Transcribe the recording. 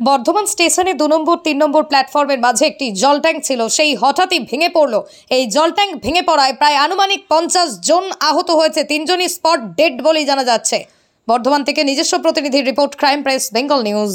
বর্ধমান স্টেশনে দু নম্বর, তিন নম্বর প্ল্যাটফর্মের মাঝে একটি জল ট্যাঙ্ক ছিল। সেই হঠাৎই ভেঙে পড়ল। এই জল ট্যাঙ্ক ভেঙে পড়ায় প্রায় আনুমানিক পঞ্চাশ জন আহত হয়েছে। তিনজনই স্পট ডেড বলেই জানা যাচ্ছে। বর্ধমান থেকে নিজস্ব প্রতিনিধির report, crime press, Bengal news.